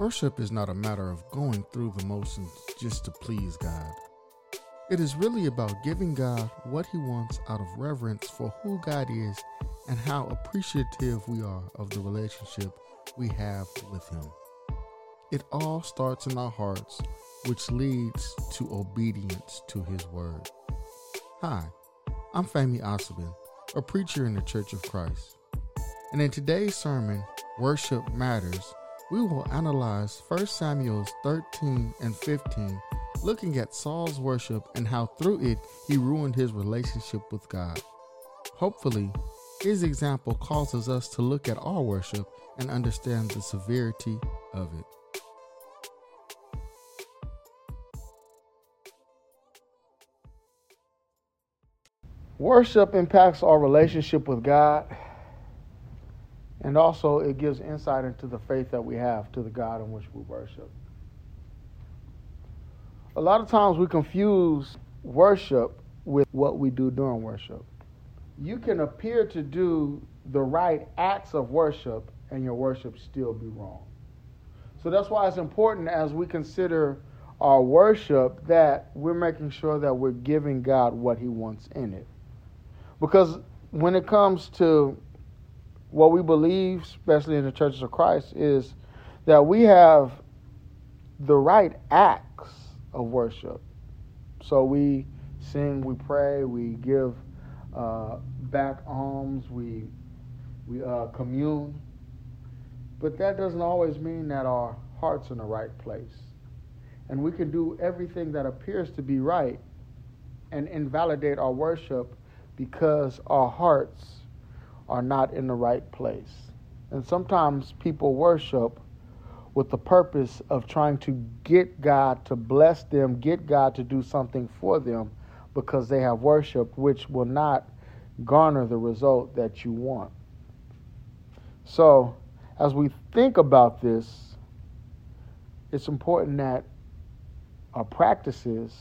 Worship is not a matter of going through the motions just to please God. It is really about giving God what He wants out of reverence for who God is and how appreciative we are of the relationship we have with Him. It all starts in our hearts, which leads to obedience to His Word. Hi, I'm Fami Asabin, a preacher in the Church of Christ. And in today's sermon, Worship Matters, we will analyze 1 Samuel 13 and 15, looking at Saul's worship and how through it he ruined his relationship with God. Hopefully, his example causes us to look at our worship and understand the severity of it. Worship impacts our relationship with God, and also it gives insight into the faith that we have to the God in which we worship. A lot of times we confuse worship with what we do during worship. You can appear to do the right acts of worship and your worship still be wrong. So that's why it's important as we consider our worship that we're making sure that we're giving God what He wants in it. Because when it comes to what we believe, especially in the churches of Christ, is that we have the right acts of worship. So we sing, we pray, we give uh, back alms, we we uh, commune. But that doesn't always mean that our heart's in the right place. And we can do everything that appears to be right and invalidate our worship because our hearts are not in the right place. And sometimes people worship with the purpose of trying to get God to bless them, get God to do something for them because they have worship, which will not garner the result that you want. So, as we think about this, it's important that our practices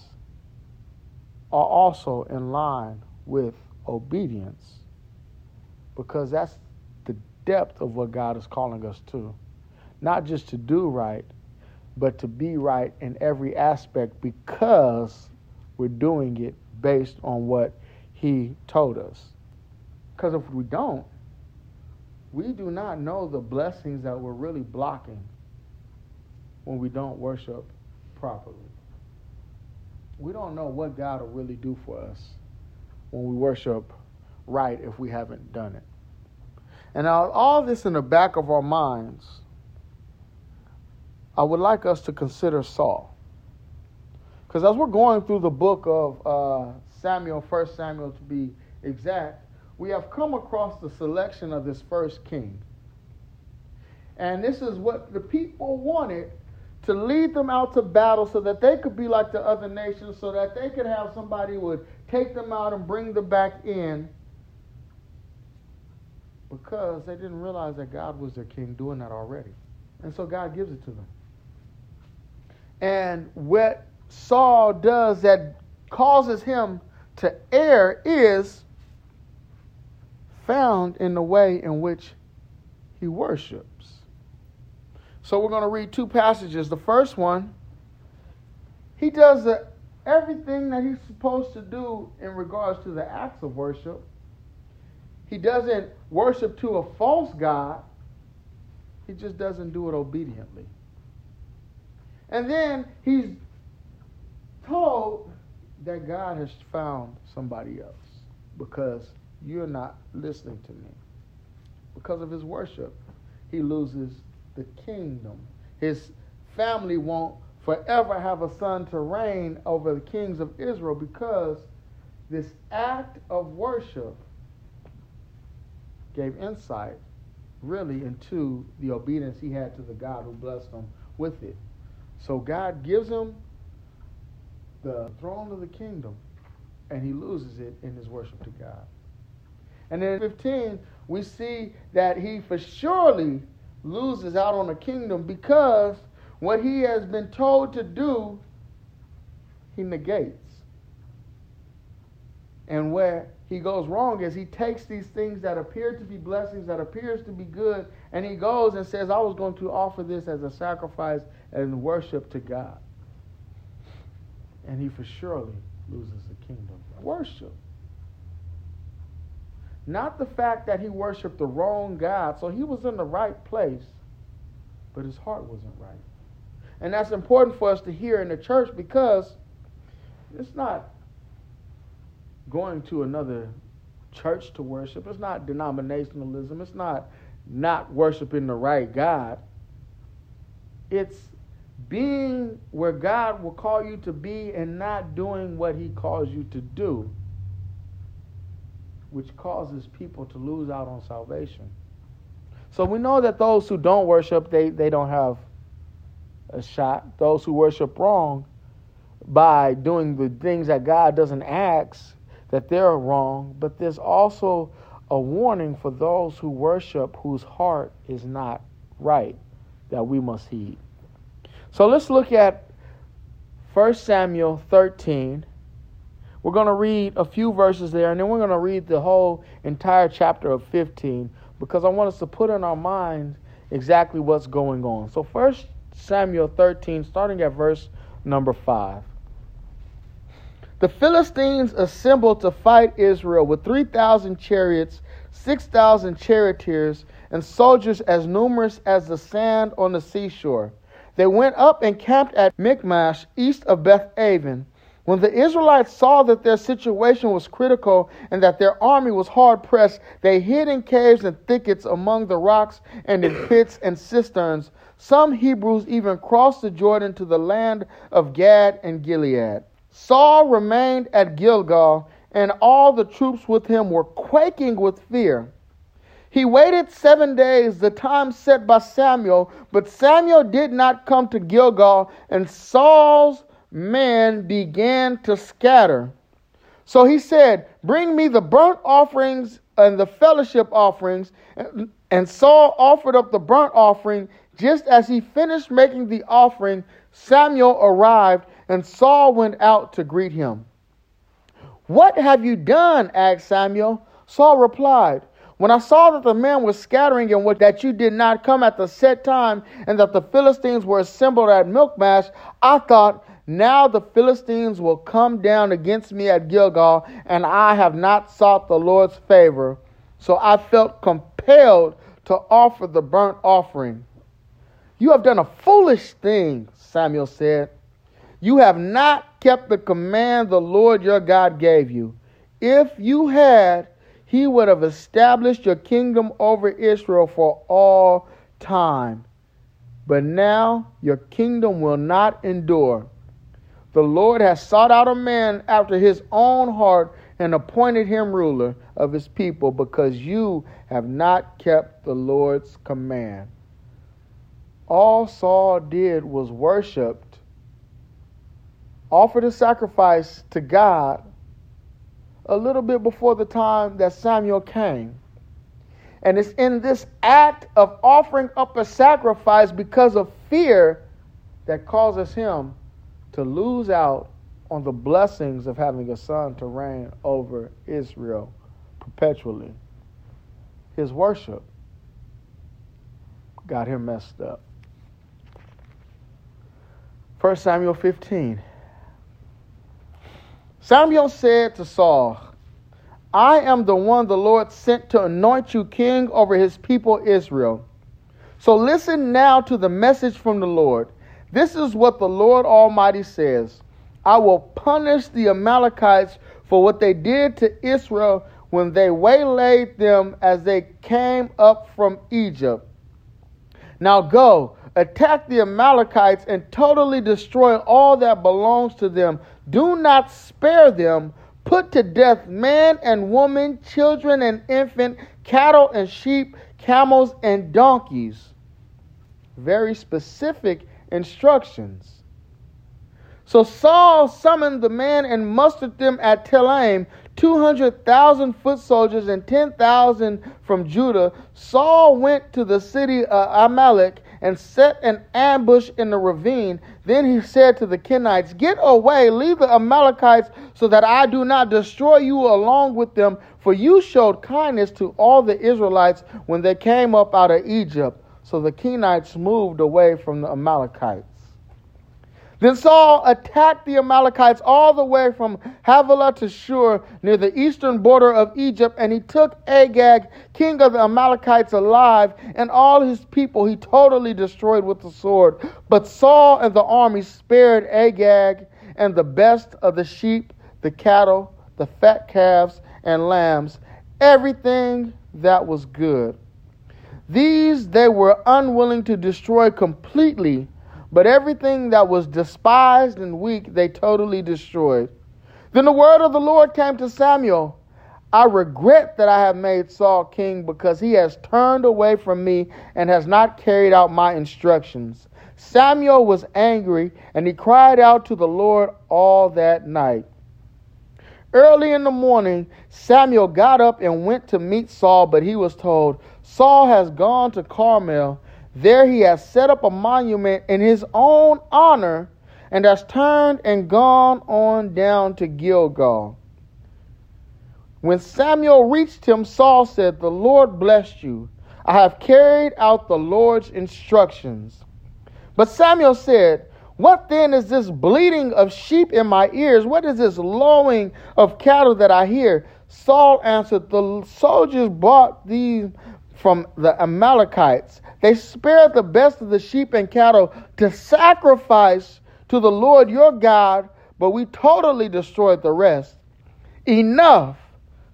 are also in line with obedience because that's the depth of what God is calling us to. Not just to do right, but to be right in every aspect because we're doing it based on what He told us. Because if we don't, we do not know the blessings that we're really blocking when we don't worship properly. We don't know what God will really do for us when we worship right if we haven't done it. And all this in the back of our minds, I would like us to consider Saul. Because as we're going through the book of uh, Samuel, First Samuel to be exact, we have come across the selection of this first king. And this is what the people wanted to lead them out to battle so that they could be like the other nations, so that they could have somebody who would take them out and bring them back in because they didn't realize that God was their king doing that already. And so God gives it to them. And what Saul does that causes him to err is found in the way in which he worships. So we're going to read two passages. The first one, he does the, everything that he's supposed to do in regards to the acts of worship. He doesn't worship to a false God, he just doesn't do it obediently. And then he's told that God has found somebody else because you're not listening to me. Because of his worship, he loses the kingdom. His family won't forever have a son to reign over the kings of Israel because this act of worship gave insight really into the obedience he had to the God who blessed him with it. So God gives him the throne of the kingdom and he loses it in his worship to God. And then 15, we see that he for surely loses out on the kingdom because what he has been told to do, he negates. And where he goes wrong is he takes these things that appear to be blessings, that appears to be good, and he goes and says, I was going to offer this as a sacrifice and worship to God. And he for surely loses the kingdom. Worship. Not the fact that he worshiped the wrong God. So he was in the right place, but his heart wasn't right. And that's important for us to hear in the church because it's not going to another church to worship. It's not denominationalism. It's not not worshiping the right God. It's being where God will call you to be and not doing what He calls you to do, which causes people to lose out on salvation. So we know that those who don't worship, they, they don't have a shot. Those who worship wrong by doing the things that God doesn't ask, that they're wrong, but there's also a warning for those who worship whose heart is not right that we must heed. So let's look at 1 Samuel 13. We're going to read a few verses there, and then we're going to read the whole entire chapter of 15 because I want us to put in our minds exactly what's going on. So, 1 Samuel 13, starting at verse number 5. The Philistines assembled to fight Israel with 3,000 chariots, 6,000 charioteers, and soldiers as numerous as the sand on the seashore. They went up and camped at Michmash, east of Beth Aven. When the Israelites saw that their situation was critical and that their army was hard pressed, they hid in caves and thickets among the rocks and in pits and cisterns. Some Hebrews even crossed the Jordan to the land of Gad and Gilead. Saul remained at Gilgal, and all the troops with him were quaking with fear. He waited seven days, the time set by Samuel, but Samuel did not come to Gilgal, and Saul's men began to scatter. So he said, Bring me the burnt offerings and the fellowship offerings. And Saul offered up the burnt offering. Just as he finished making the offering, Samuel arrived, and Saul went out to greet him. What have you done? asked Samuel. Saul replied, When I saw that the men were scattering and that you did not come at the set time, and that the Philistines were assembled at Michmash, I thought, Now the Philistines will come down against me at Gilgal, and I have not sought the Lord's favor. So I felt compelled to offer the burnt offering. You have done a foolish thing, Samuel said. You have not kept the command the Lord your God gave you. If you had, he would have established your kingdom over Israel for all time. But now your kingdom will not endure. The Lord has sought out a man after his own heart and appointed him ruler of his people because you have not kept the Lord's command. All Saul did was worship offered a sacrifice to God a little bit before the time that Samuel came. And it's in this act of offering up a sacrifice because of fear that causes him to lose out on the blessings of having a son to reign over Israel perpetually. His worship got him messed up. 1 Samuel 15. Samuel said to Saul, I am the one the Lord sent to anoint you king over his people Israel. So listen now to the message from the Lord. This is what the Lord Almighty says I will punish the Amalekites for what they did to Israel when they waylaid them as they came up from Egypt. Now go, attack the Amalekites and totally destroy all that belongs to them. Do not spare them. Put to death man and woman, children and infant, cattle and sheep, camels and donkeys. Very specific instructions. So Saul summoned the men and mustered them at Telaim, 200,000 foot soldiers and 10,000 from Judah. Saul went to the city of Amalek and set an ambush in the ravine. Then he said to the Kenites, Get away, leave the Amalekites, so that I do not destroy you along with them, for you showed kindness to all the Israelites when they came up out of Egypt. So the Kenites moved away from the Amalekites. Then Saul attacked the Amalekites all the way from Havilah to Shur, near the eastern border of Egypt, and he took Agag, king of the Amalekites, alive, and all his people he totally destroyed with the sword. But Saul and the army spared Agag and the best of the sheep, the cattle, the fat calves, and lambs, everything that was good. These they were unwilling to destroy completely but everything that was despised and weak they totally destroyed. Then the word of the Lord came to Samuel I regret that I have made Saul king because he has turned away from me and has not carried out my instructions. Samuel was angry and he cried out to the Lord all that night. Early in the morning, Samuel got up and went to meet Saul, but he was told, Saul has gone to Carmel there he has set up a monument in his own honor and has turned and gone on down to Gilgal. When Samuel reached him, Saul said, The Lord bless you. I have carried out the Lord's instructions. But Samuel said, What then is this bleating of sheep in my ears? What is this lowing of cattle that I hear? Saul answered, The soldiers brought these from the Amalekites. They spared the best of the sheep and cattle to sacrifice to the Lord your God, but we totally destroyed the rest. Enough,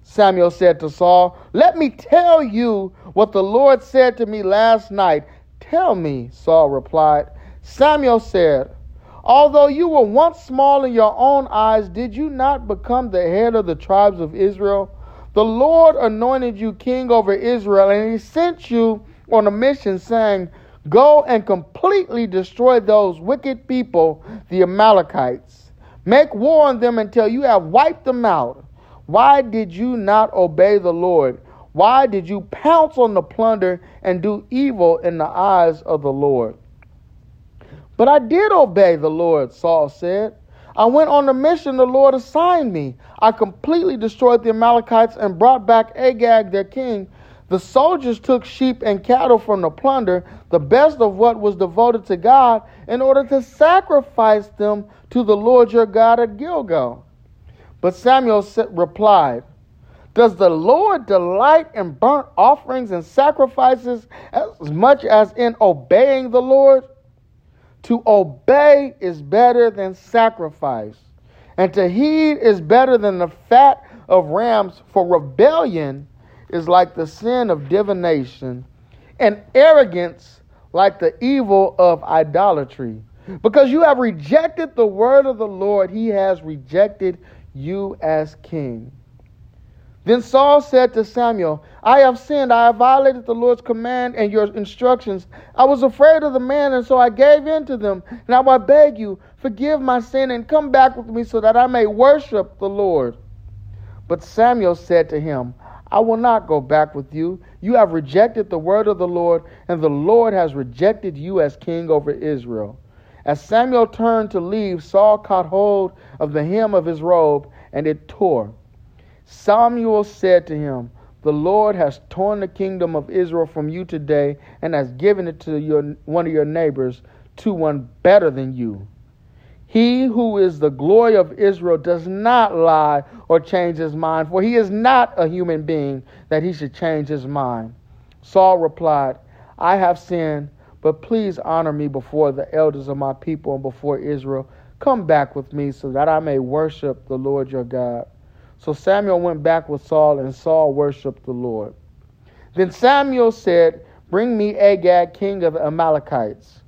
Samuel said to Saul. Let me tell you what the Lord said to me last night. Tell me, Saul replied. Samuel said, Although you were once small in your own eyes, did you not become the head of the tribes of Israel? The Lord anointed you king over Israel, and he sent you on a mission saying, Go and completely destroy those wicked people, the Amalekites. Make war on them until you have wiped them out. Why did you not obey the Lord? Why did you pounce on the plunder and do evil in the eyes of the Lord? But I did obey the Lord, Saul said. I went on the mission the Lord assigned me. I completely destroyed the Amalekites and brought back Agag, their king. The soldiers took sheep and cattle from the plunder, the best of what was devoted to God, in order to sacrifice them to the Lord your God at Gilgal. But Samuel replied, Does the Lord delight in burnt offerings and sacrifices as much as in obeying the Lord? To obey is better than sacrifice, and to heed is better than the fat of rams, for rebellion is like the sin of divination, and arrogance like the evil of idolatry. Because you have rejected the word of the Lord, he has rejected you as king. Then Saul said to Samuel, I have sinned. I have violated the Lord's command and your instructions. I was afraid of the man, and so I gave in to them. Now I beg you, forgive my sin and come back with me so that I may worship the Lord. But Samuel said to him, I will not go back with you. You have rejected the word of the Lord, and the Lord has rejected you as king over Israel. As Samuel turned to leave, Saul caught hold of the hem of his robe, and it tore. Samuel said to him, The Lord has torn the kingdom of Israel from you today and has given it to your, one of your neighbors, to one better than you. He who is the glory of Israel does not lie or change his mind, for he is not a human being that he should change his mind. Saul replied, I have sinned, but please honor me before the elders of my people and before Israel. Come back with me so that I may worship the Lord your God. So Samuel went back with Saul, and Saul worshiped the Lord. Then Samuel said, Bring me Agag, king of the Amalekites.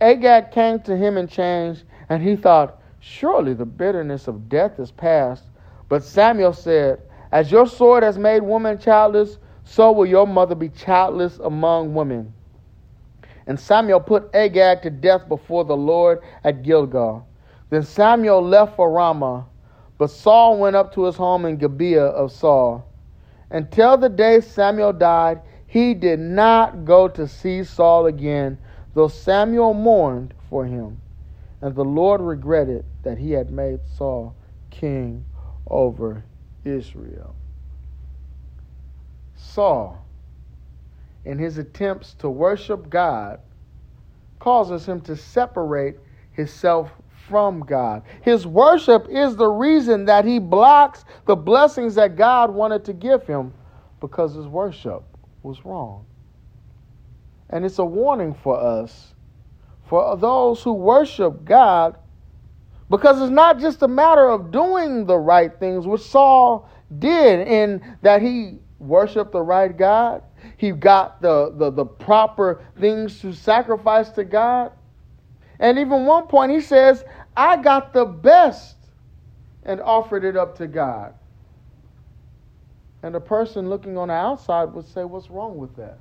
Agag came to him in chains, and he thought, Surely the bitterness of death is past. But Samuel said, As your sword has made woman childless, so will your mother be childless among women. And Samuel put Agag to death before the Lord at Gilgal. Then Samuel left for Ramah but Saul went up to his home in Gibeah of Saul. Until the day Samuel died, he did not go to see Saul again, though Samuel mourned for him, and the Lord regretted that he had made Saul king over Israel. Saul, in his attempts to worship God, causes him to separate himself from God. His worship is the reason that he blocks the blessings that God wanted to give him because his worship was wrong. And it's a warning for us, for those who worship God, because it's not just a matter of doing the right things, which Saul did in that he worshiped the right God. He got the, the, the proper things to sacrifice to God. And even one point he says, I got the best and offered it up to God. And the person looking on the outside would say, What's wrong with that?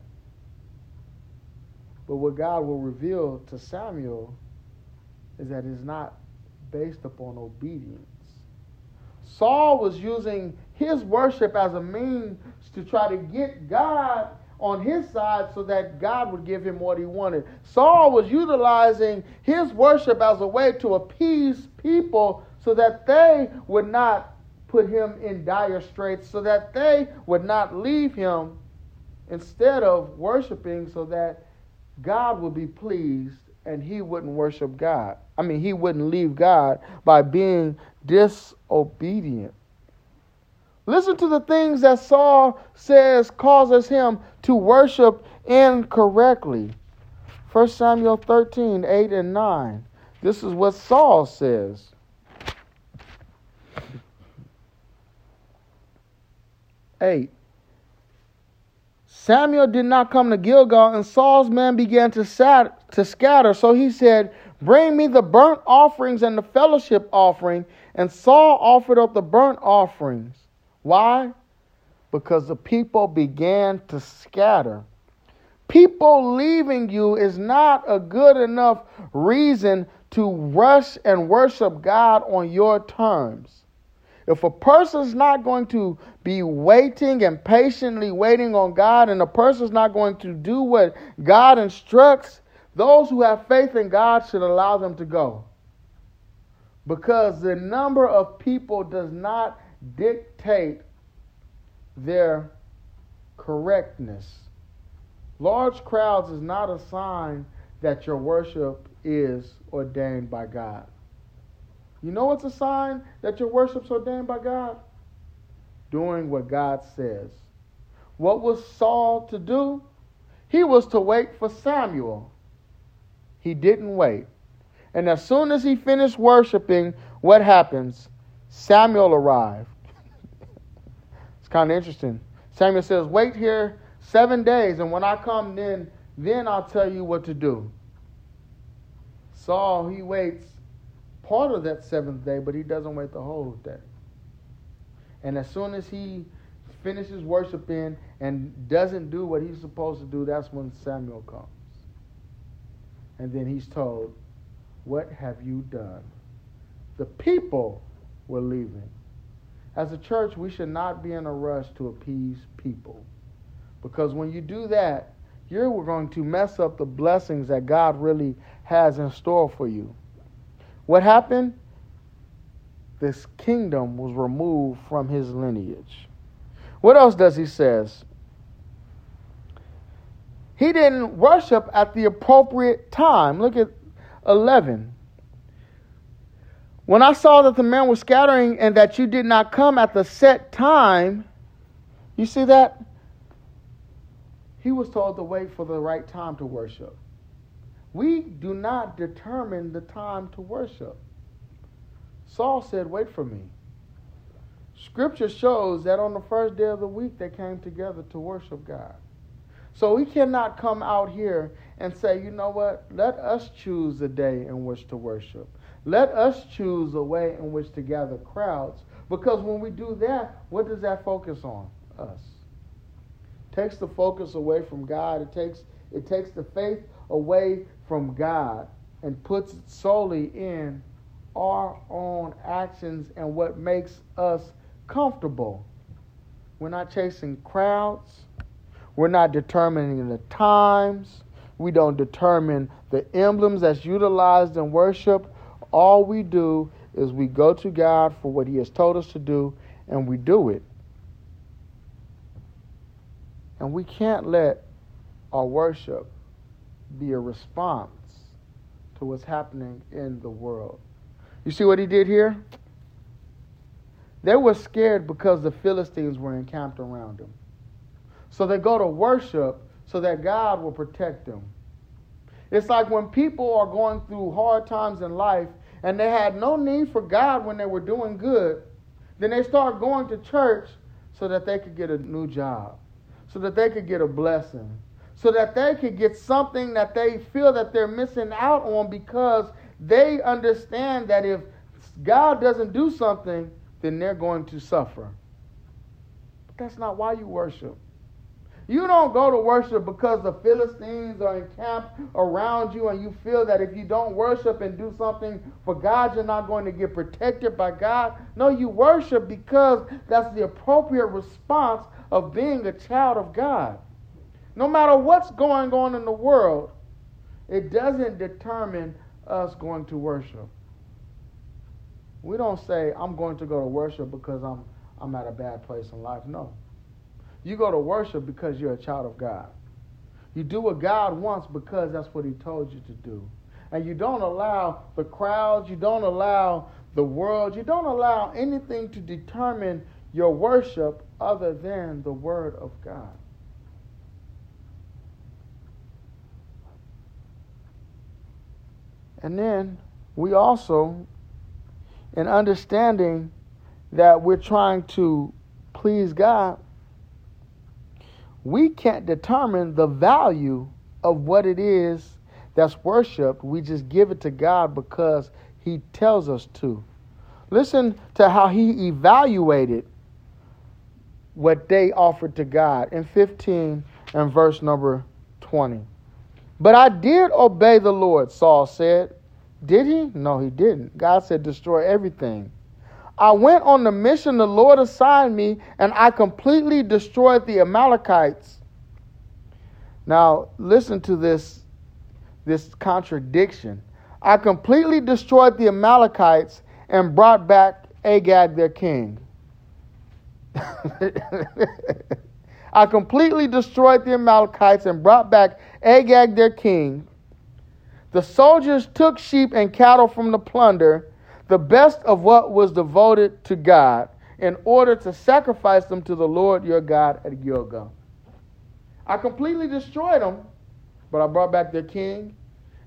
But what God will reveal to Samuel is that it's not based upon obedience. Saul was using his worship as a means to try to get God on his side so that God would give him what he wanted. Saul was utilizing his worship as a way to appease people so that they would not put him in dire straits, so that they would not leave him instead of worshiping so that God would be pleased and he wouldn't worship God. I mean, he wouldn't leave God by being disobedient. Listen to the things that Saul says causes him to worship incorrectly. 1 Samuel 13, 8 and 9. This is what Saul says. Eight. Samuel did not come to Gilgal, and Saul's men began to, sat, to scatter. So he said, Bring me the burnt offerings and the fellowship offering. And Saul offered up the burnt offerings. Why? Because the people began to scatter. People leaving you is not a good enough reason to rush and worship God on your terms. If a person's not going to be waiting and patiently waiting on God, and a person's not going to do what God instructs, those who have faith in God should allow them to go. Because the number of people does not dictate their correctness. Large crowds is not a sign that your worship is ordained by God. You know what's a sign that your worship's ordained by God? Doing what God says. What was Saul to do? He was to wait for Samuel. He didn't wait. And as soon as he finished worshiping, what happens? Samuel arrived. it's kind of interesting. Samuel says, Wait here seven days, and when I come, then, then I'll tell you what to do. Saul, he waits part of that seventh day, but he doesn't wait the whole day. And as soon as he finishes worshiping and doesn't do what he's supposed to do, that's when Samuel comes. And then he's told, What have you done? The people were leaving. As a church, we should not be in a rush to appease people. Because when you do that, you're going to mess up the blessings that God really has in store for you. What happened? This kingdom was removed from his lineage. What else does he says? He didn't worship at the appropriate time. Look at 11. When I saw that the man was scattering and that you did not come at the set time, you see that? He was told to wait for the right time to worship. We do not determine the time to worship. Saul said, Wait for me. Scripture shows that on the first day of the week they came together to worship God. So we cannot come out here and say, you know what, let us choose a day in which to worship. Let us choose a way in which to gather crowds. Because when we do that, what does that focus on? Us. It takes the focus away from God. It takes it takes the faith away from God and puts it solely in our own actions and what makes us comfortable. We're not chasing crowds. We're not determining the times. We don't determine the emblems that's utilized in worship. All we do is we go to God for what He has told us to do, and we do it. And we can't let our worship be a response to what's happening in the world. You see what he did here? They were scared because the Philistines were encamped around them. So they go to worship so that God will protect them. It's like when people are going through hard times in life and they had no need for God when they were doing good, then they start going to church so that they could get a new job, so that they could get a blessing, so that they could get something that they feel that they're missing out on because they understand that if God doesn't do something, then they're going to suffer. But that's not why you worship. You don't go to worship because the Philistines are encamped around you and you feel that if you don't worship and do something for God, you're not going to get protected by God. No, you worship because that's the appropriate response of being a child of God. No matter what's going on in the world, it doesn't determine us going to worship. We don't say, I'm going to go to worship because I'm, I'm at a bad place in life. No. You go to worship because you're a child of God. You do what God wants because that's what He told you to do. And you don't allow the crowds, you don't allow the world, you don't allow anything to determine your worship other than the Word of God. And then we also, in understanding that we're trying to please God, we can't determine the value of what it is that's worshiped. We just give it to God because He tells us to. Listen to how He evaluated what they offered to God in 15 and verse number 20. But I did obey the Lord, Saul said. Did he? No, he didn't. God said, destroy everything. I went on the mission the Lord assigned me, and I completely destroyed the Amalekites. Now, listen to this, this contradiction. I completely destroyed the Amalekites and brought back Agag, their king. I completely destroyed the Amalekites and brought back Agag, their king. The soldiers took sheep and cattle from the plunder the best of what was devoted to God, in order to sacrifice them to the Lord your God at Gilgal. I completely destroyed them, but I brought back their king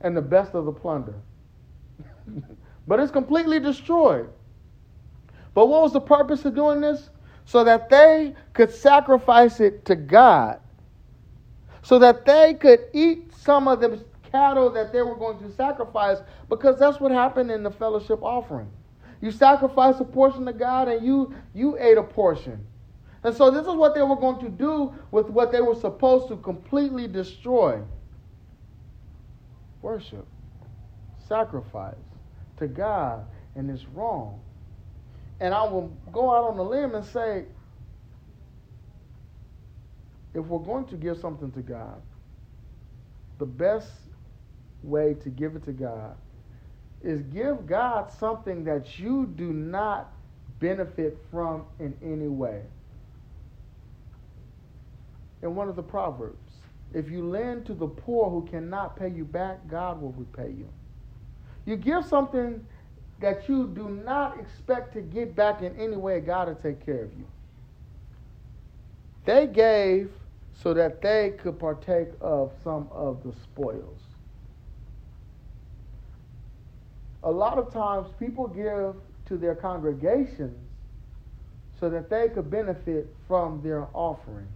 and the best of the plunder. but it's completely destroyed. But what was the purpose of doing this? So that they could sacrifice it to God. So that they could eat some of the cattle that they were going to sacrifice because that's what happened in the fellowship offering. You sacrifice a portion to God and you you ate a portion. And so this is what they were going to do with what they were supposed to completely destroy. Worship, sacrifice to God, and it's wrong. And I will go out on a limb and say, if we're going to give something to God, the best way to give it to God is give God something that you do not benefit from in any way. In one of the Proverbs, if you lend to the poor who cannot pay you back, God will repay you. You give something that you do not expect to get back in any way, God will take care of you. They gave so that they could partake of some of the spoils. a lot of times people give to their congregations so that they could benefit from their offering.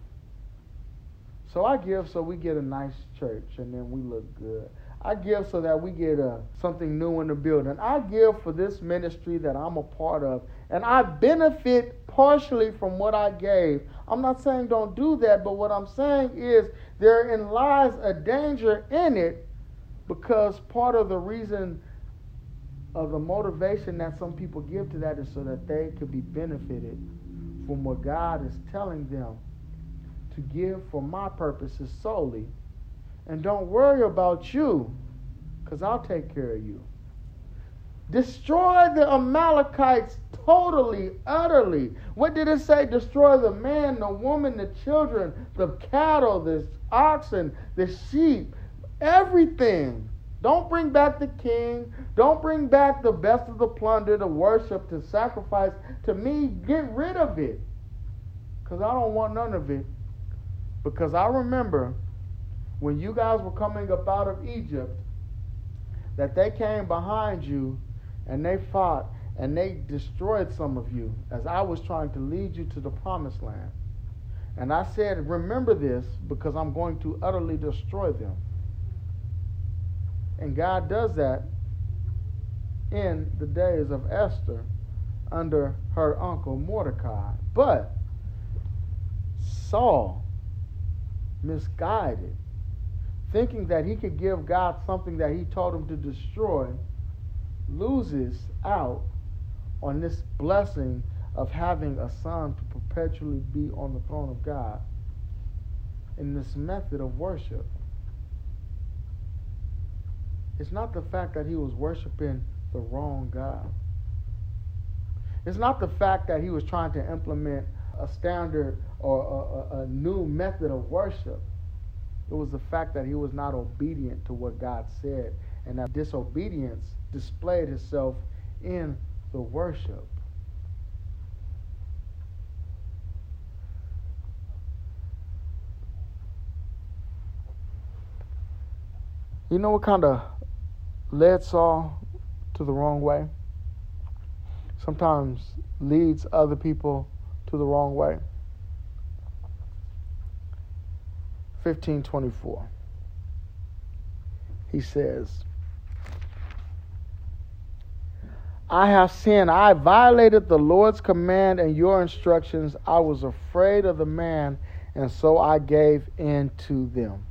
So I give so we get a nice church and then we look good. I give so that we get uh, something new in the building. I give for this ministry that I'm a part of. And I benefit partially from what I gave. I'm not saying don't do that, but what I'm saying is therein lies a danger in it because part of the reason of the motivation that some people give to that is so that they could be benefited from what God is telling them to give for my purposes solely. And don't worry about you, because I'll take care of you. Destroy the Amalekites totally, utterly. What did it say? Destroy the man, the woman, the children, the cattle, the oxen, the sheep, everything. Don't bring back the king. Don't bring back the best of the plunder, the worship, to sacrifice. To me, get rid of it. Because I don't want none of it. Because I remember when you guys were coming up out of Egypt, that they came behind you and they fought and they destroyed some of you as I was trying to lead you to the promised land. And I said, Remember this because I'm going to utterly destroy them. And God does that in the days of Esther under her uncle Mordecai. But Saul, misguided, thinking that he could give God something that he told him to destroy, loses out on this blessing of having a son to perpetually be on the throne of God in this method of worship. It's not the fact that he was worshiping the wrong God. It's not the fact that he was trying to implement a standard or a, a, a new method of worship. It was the fact that he was not obedient to what God said, and that disobedience displayed itself in the worship. You know what kind of led Saul to the wrong way? Sometimes leads other people to the wrong way. 1524. He says, I have sinned. I violated the Lord's command and your instructions. I was afraid of the man, and so I gave in to them.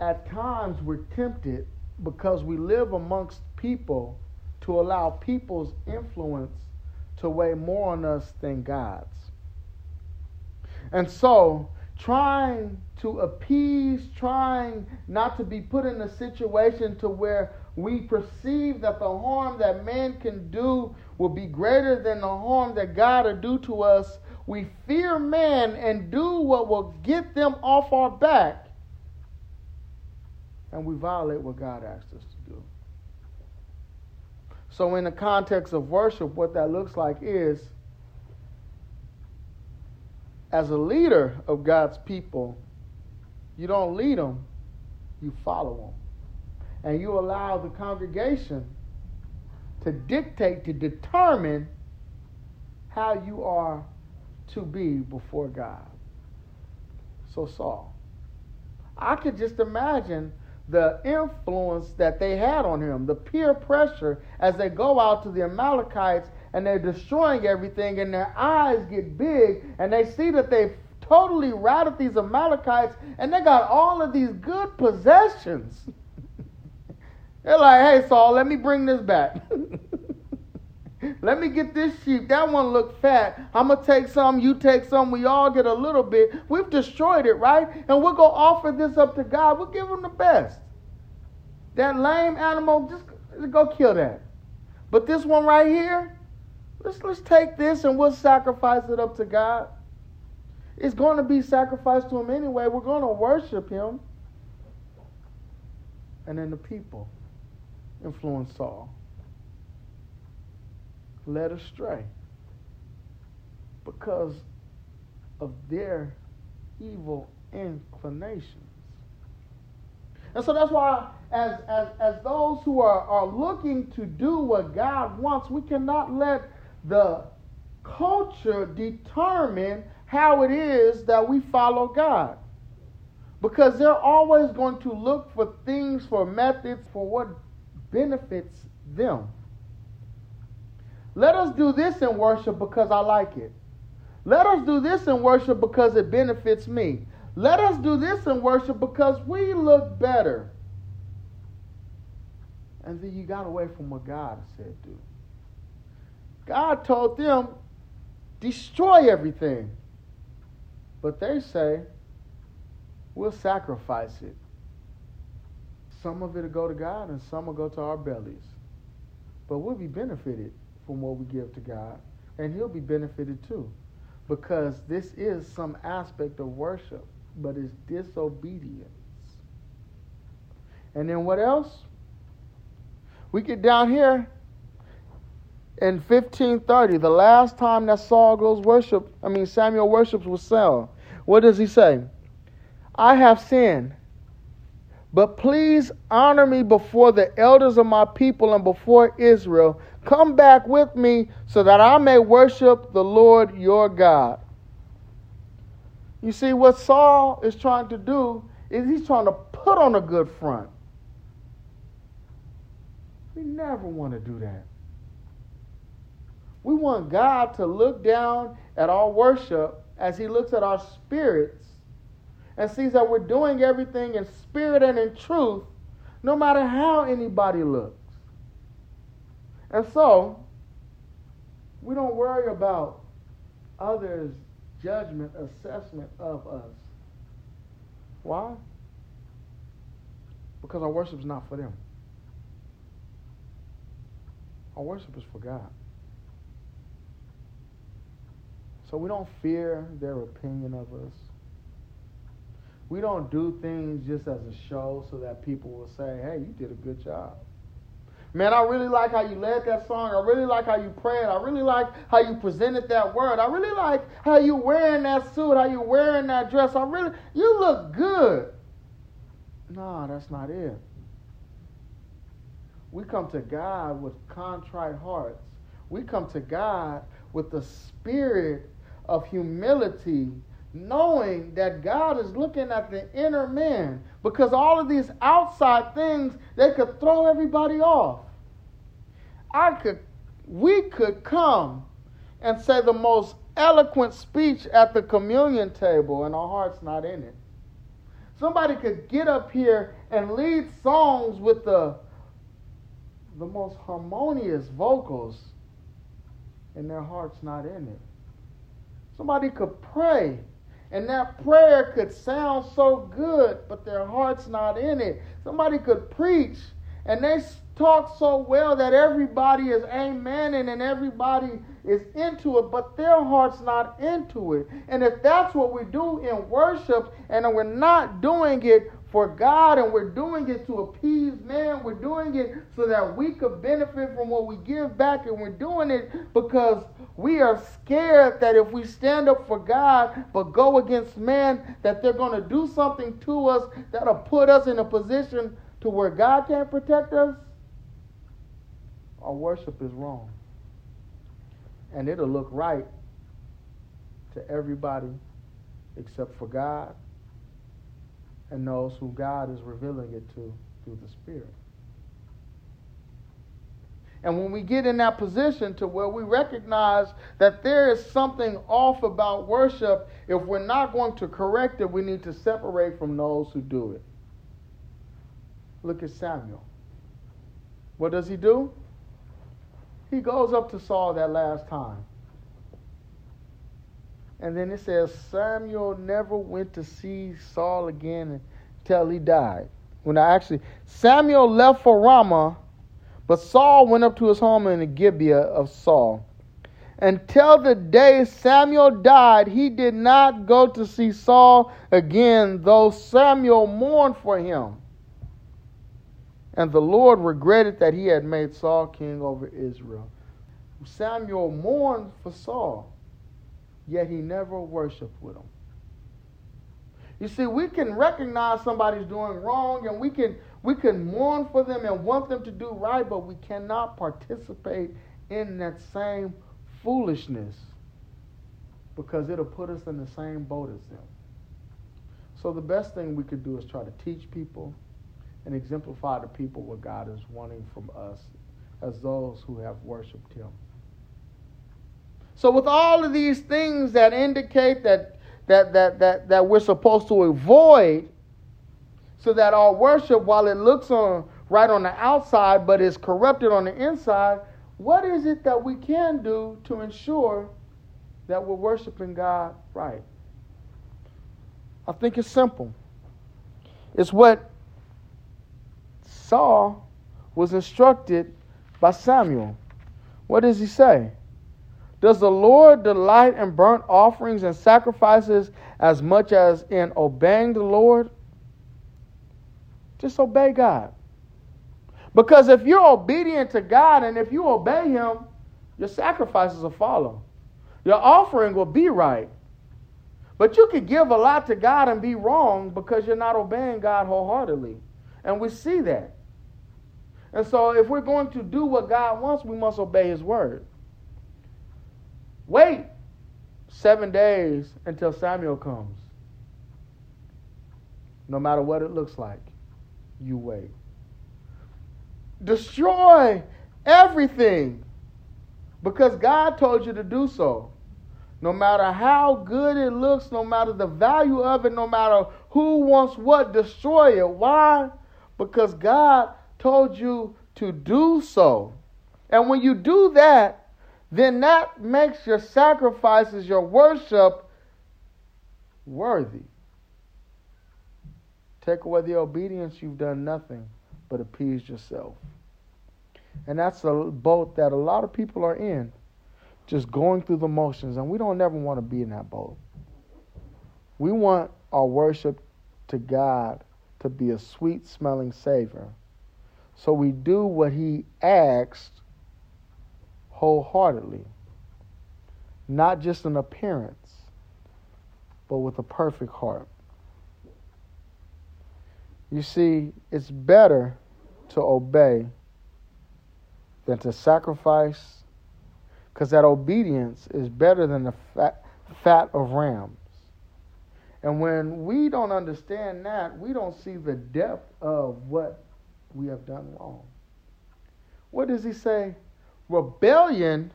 At times, we're tempted because we live amongst people to allow people's influence to weigh more on us than God's. And so, trying to appease, trying not to be put in a situation to where we perceive that the harm that man can do will be greater than the harm that God will do to us, we fear man and do what will get them off our back, and we violate what God asked us to do. So, in the context of worship, what that looks like is as a leader of God's people, you don't lead them, you follow them and you allow the congregation to dictate, to determine how you are to be before God. So, Saul, I could just imagine the influence that they had on him, the peer pressure as they go out to the Amalekites and they're destroying everything, and their eyes get big, and they see that they've totally routed these Amalekites, and they got all of these good possessions. They're like, hey, Saul, let me bring this back. let me get this sheep. That one look fat. I'm to take some, you take some. We all get a little bit. We've destroyed it, right? And going to offer this up to God. We'll give him the best. That lame animal, just go kill that. But this one right here, let's, let's take this and we'll sacrifice it up to God. It's going to be sacrificed to him anyway. We're going to worship him. And then the people influenced Saul, led astray because of their evil inclinations. And so that's why, as, as, as those who are, are looking to do what God wants, we cannot let the culture determine how it is that we follow God. Because they're always going to look for things, for methods, for what benefits them. Let us do this in worship because I like it. Let us do this in worship because it benefits me. Let us do this in worship because we look better. And then you got away from what God said do. God told them, destroy everything. But they say, we'll sacrifice it. Some of it will go to God and some will go to our bellies. But we'll be benefited from what we give to God. And He'll be benefited too. Because this is some aspect of worship, but it's disobedience. And then what else? We get down here in 1530, the last time that Saul goes worship, I mean Samuel worships with Saul. What does he say? I have sinned. But please honor me before the elders of my people and before Israel. Come back with me so that I may worship the Lord your God. You see, what Saul is trying to do is he's trying to put on a good front. We never want to do that. We want God to look down at our worship as he looks at our spirits and sees that we're doing everything in spirit and in truth, no matter how anybody looks. And so, we don't worry about others' judgment, assessment of us. Why? Because our worship is not for them. Our worship is for God. So we don't fear their opinion of us. We don't do things just as a show so that people will say, hey, you did a good job. Man, I really like how you led that song. I really like how you prayed. I really like how you presented that word. I really like how you wearing that suit, how you wearing that dress. I really, you look good. No, that's not it. We come to God with contrite hearts. We come to God with the spirit of humility knowing that God is looking at the inner man because all of these outside things they could throw everybody off. I could we could come and say the most eloquent speech at the communion table and our heart's not in it. Somebody could get up here and lead songs with the the most harmonious vocals and their heart's not in it. Somebody could pray and that prayer could sound so good, but their heart's not in it. Somebody could preach and they talk so well that everybody is amening and everybody is into it, but their heart's not into it. And if that's what we do in worship and we're not doing it for God and we're doing it to appease man. We're doing it so that we could benefit from what we give back, and we're doing it because we are scared that if we stand up for God but go against man, that they're going to do something to us that'll put us in a position to where God can't protect us. Our worship is wrong. And it'll look right to everybody except for God and those who God is revealing it to through the Spirit. And when we get in that position to where we recognize that there is something off about worship, if we're not going to correct it, we need to separate from those who do it. Look at Samuel. What does he do? He goes up to Saul that last time. And then it says Samuel never went to see Saul again until he died. When I actually Samuel left for Ramah, but Saul went up to his home in Gibeah of Saul. Until the day Samuel died, he did not go to see Saul again, though Samuel mourned for him. And the Lord regretted that he had made Saul king over Israel. Samuel mourned for Saul yet he never worshiped with him. You see, we can recognize somebody's doing wrong and we can we can mourn for them and want them to do right, but we cannot participate in that same foolishness because it'll put us in the same boat as them. So the best thing we could do is try to teach people and exemplify to people what God is wanting from us as those who have worshiped him. So, with all of these things that indicate that, that, that, that, that we're supposed to avoid, so that our worship, while it looks on, right on the outside but is corrupted on the inside, what is it that we can do to ensure that we're worshiping God right? I think it's simple. It's what Saul was instructed by Samuel. What does he say? Does the Lord delight in burnt offerings and sacrifices as much as in obeying the Lord? Just obey God. Because if you're obedient to God and if you obey Him, your sacrifices will follow. Your offering will be right. But you could give a lot to God and be wrong because you're not obeying God wholeheartedly. And we see that. And so if we're going to do what God wants, we must obey His word. Wait seven days until Samuel comes. No matter what it looks like, you wait. Destroy everything because God told you to do so. No matter how good it looks, no matter the value of it, no matter who wants what, destroy it. Why? Because God told you to do so. And when you do that, then that makes your sacrifices, your worship worthy. Take away the obedience, you've done nothing but appease yourself. And that's a boat that a lot of people are in, just going through the motions. And we don't ever want to be in that boat. We want our worship to God to be a sweet smelling savor. So we do what He asked wholeheartedly, not just an appearance, but with a perfect heart. You see, it's better to obey than to sacrifice, because that obedience is better than the fat, fat of rams. And when we don't understand that, we don't see the depth of what we have done wrong. What does he say? Rebellion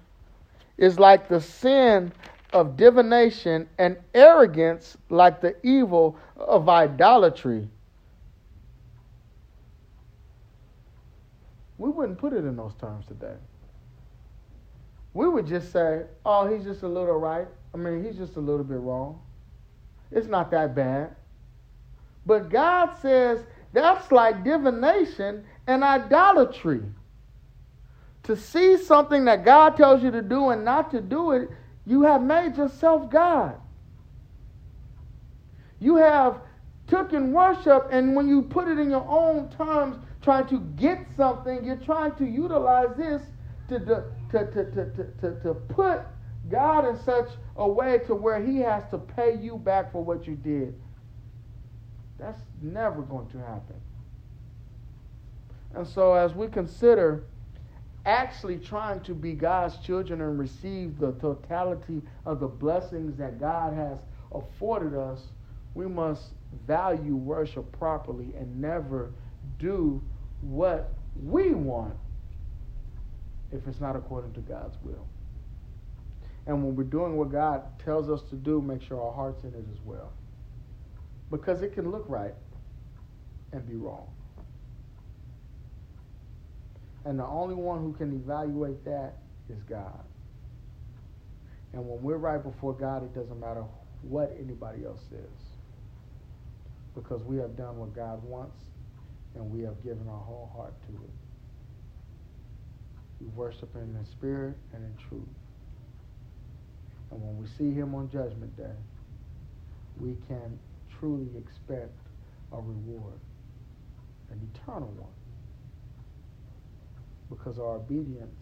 is like the sin of divination, and arrogance like the evil of idolatry. We wouldn't put it in those terms today. We would just say, oh, he's just a little right. I mean, he's just a little bit wrong. It's not that bad. But God says that's like divination and idolatry. To see something that God tells you to do and not to do it, you have made yourself God. You have taken worship, and when you put it in your own terms, trying to get something, you're trying to utilize this to, to, to, to, to, to, put God in such a way to where he has to pay you back for what you did. That's never going to happen. And so as we consider actually trying to be God's children and receive the totality of the blessings that God has afforded us, we must value worship properly and never do what we want if it's not according to God's will. And when we're doing what God tells us to do, make sure our heart's in it as well. Because it can look right and be wrong. And the only one who can evaluate that is God. And when we're right before God, it doesn't matter what anybody else says. Because we have done what God wants and we have given our whole heart to it. We worship Him in spirit and in truth. And when we see Him on Judgment Day, we can truly expect a reward, an eternal one. Because our obedience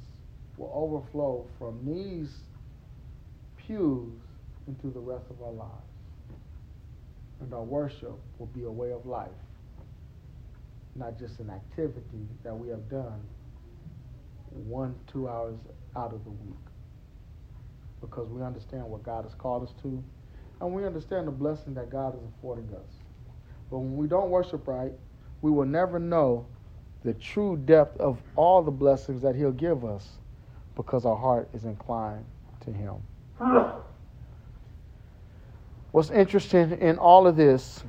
will overflow from these pews into the rest of our lives. And our worship will be a way of life not just an activity that we have done one, two hours out of the week. Because we understand what God has called us to, and we understand the blessing that God is affording us. But when we don't worship right, we will never know the true depth of all the blessings that He'll give us because our heart is inclined to Him. What's interesting in all of this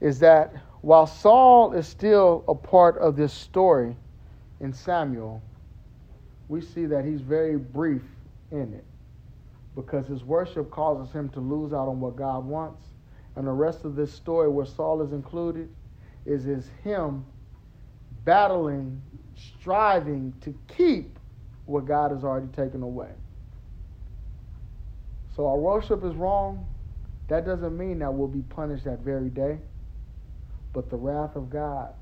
is that while Saul is still a part of this story in Samuel, we see that he's very brief in it because his worship causes him to lose out on what God wants And the rest of this story, where Saul is included, is, is him battling, striving to keep what God has already taken away. So our worship is wrong. That doesn't mean that we'll be punished that very day, but the wrath of God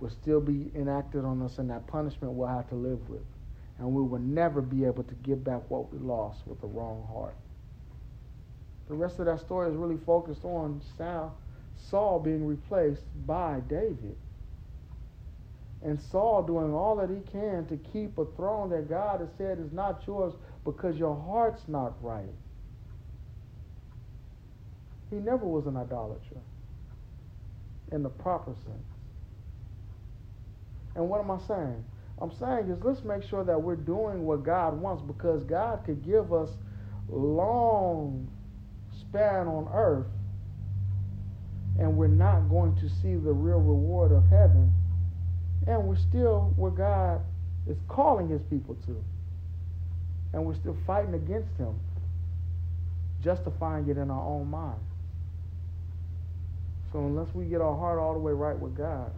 will still be enacted on us, and that punishment we'll have to live with. And we will never be able to get back what we lost with the wrong heart. The rest of that story is really focused on Saul, Saul being replaced by David. And Saul doing all that he can to keep a throne that God has said is not yours because your heart's not right. He never was an idolater in the proper sense. And what am I saying? I'm saying is let's make sure that we're doing what God wants because God could give us long span on earth and we're not going to see the real reward of heaven and we're still where God is calling his people to. And we're still fighting against him, justifying it in our own mind. So unless we get our heart all the way right with God,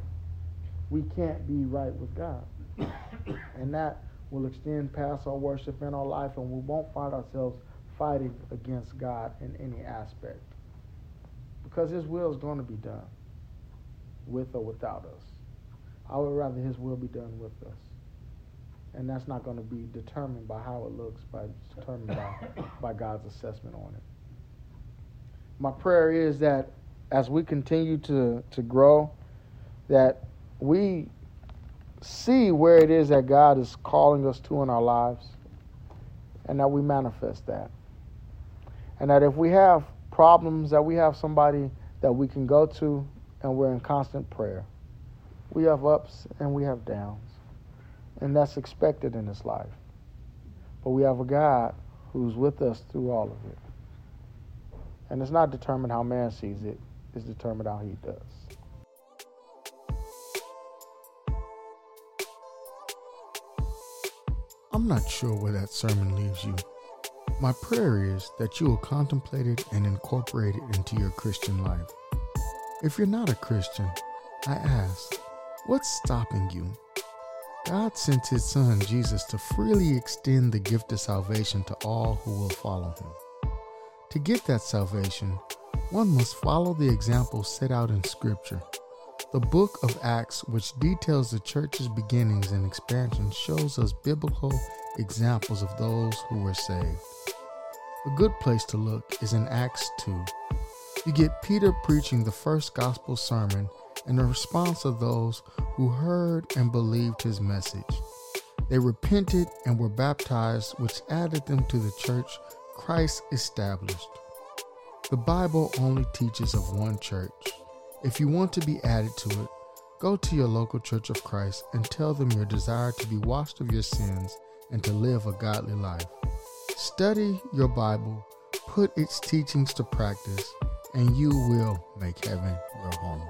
we can't be right with God. and that will extend past our worship and our life, and we won't find ourselves fighting against God in any aspect. Because His will is going to be done, with or without us. I would rather His will be done with us. And that's not going to be determined by how it looks, but determined by, by God's assessment on it. My prayer is that as we continue to, to grow, that we see where it is that God is calling us to in our lives, and that we manifest that. And that if we have problems, that we have somebody that we can go to, and we're in constant prayer. We have ups and we have downs. And that's expected in this life. But we have a God who's with us through all of it. And it's not determined how man sees it, it's determined how he does. I'm not sure where that sermon leaves you. My prayer is that you will contemplate it and incorporate it into your Christian life. If you're not a Christian, I ask, what's stopping you? God sent his son Jesus to freely extend the gift of salvation to all who will follow him. To get that salvation, one must follow the example set out in Scripture. The book of Acts, which details the church's beginnings and expansion, shows us biblical examples of those who were saved. A good place to look is in Acts 2. You get Peter preaching the first gospel sermon and the response of those who heard and believed his message. They repented and were baptized, which added them to the church Christ established. The Bible only teaches of one church. If you want to be added to it, go to your local church of Christ and tell them your desire to be washed of your sins and to live a godly life. Study your Bible, put its teachings to practice, and you will make heaven your home.